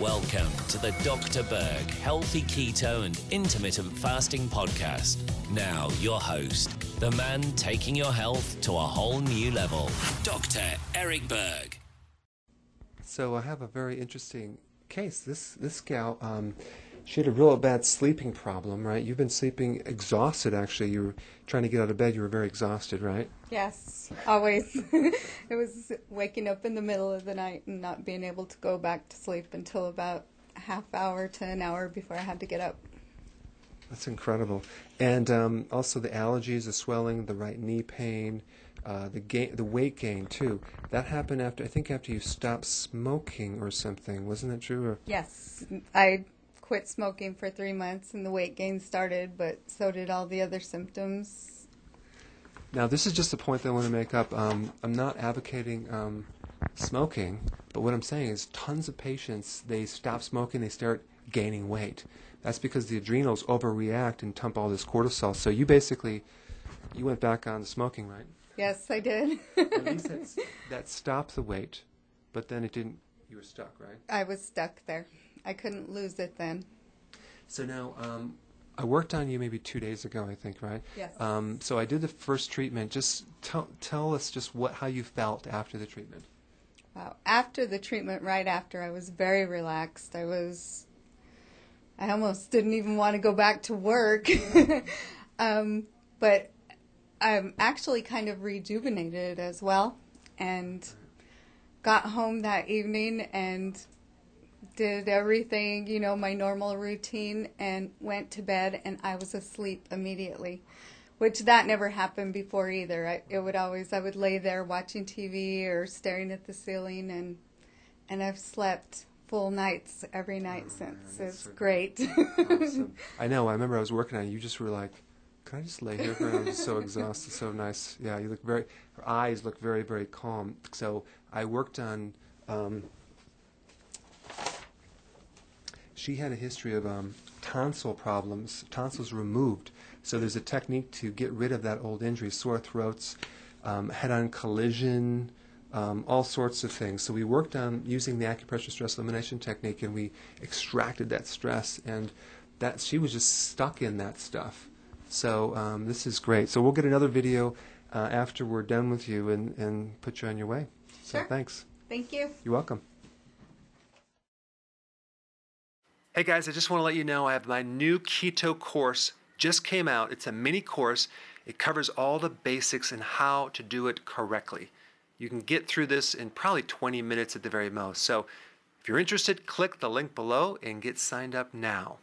Welcome to the Dr. Berg Healthy Keto and Intermittent Fasting Podcast. Now, your host, the man taking your health to a whole new level, Dr. Eric Berg. So, I have a very interesting case. This, this gal, um, she had a real bad sleeping problem, right? You've been sleeping exhausted, actually. You were trying to get out of bed, you were very exhausted, right? Yes, always. it was waking up in the middle of the night and not being able to go back to sleep until about a half hour to an hour before I had to get up. That's incredible. And um, also the allergies, the swelling, the right knee pain, uh, the gain, the weight gain too. That happened after I think after you stopped smoking or something. Wasn't that true? Or? Yes, I quit smoking for three months and the weight gain started, but so did all the other symptoms. Now, this is just a point that I want to make up. Um, I'm not advocating um, smoking, but what I'm saying is tons of patients, they stop smoking, they start gaining weight. That's because the adrenals overreact and dump all this cortisol. So you basically, you went back on smoking, right? Yes, I did. At least that stopped the weight, but then it didn't, you were stuck, right? I was stuck there. I couldn't lose it then. So now, um, I worked on you maybe two days ago, I think, right? Yes. Um, so I did the first treatment. Just tell tell us just what how you felt after the treatment. Wow. After the treatment, right after, I was very relaxed. I was. I almost didn't even want to go back to work, um, but I'm actually kind of rejuvenated as well, and got home that evening and did everything, you know, my normal routine and went to bed and I was asleep immediately. Which that never happened before either. I, it would always I would lay there watching TV or staring at the ceiling and and I've slept full nights every night oh, since. Man, it's so great. awesome. I know. I remember I was working on it. You just were like, "Can I just lay here?" I'm so exhausted. So nice. Yeah, you look very. Her eyes look very, very calm. So I worked on um, she had a history of um, tonsil problems, tonsils removed. So there's a technique to get rid of that old injury, sore throats, um, head-on collision, um, all sorts of things. So we worked on using the acupressure stress elimination technique, and we extracted that stress, and that she was just stuck in that stuff. So um, this is great. So we'll get another video uh, after we're done with you and, and put you on your way. So sure. thanks. Thank you. You're welcome. Hey guys, I just want to let you know I have my new keto course just came out. It's a mini course. It covers all the basics and how to do it correctly. You can get through this in probably 20 minutes at the very most. So if you're interested, click the link below and get signed up now.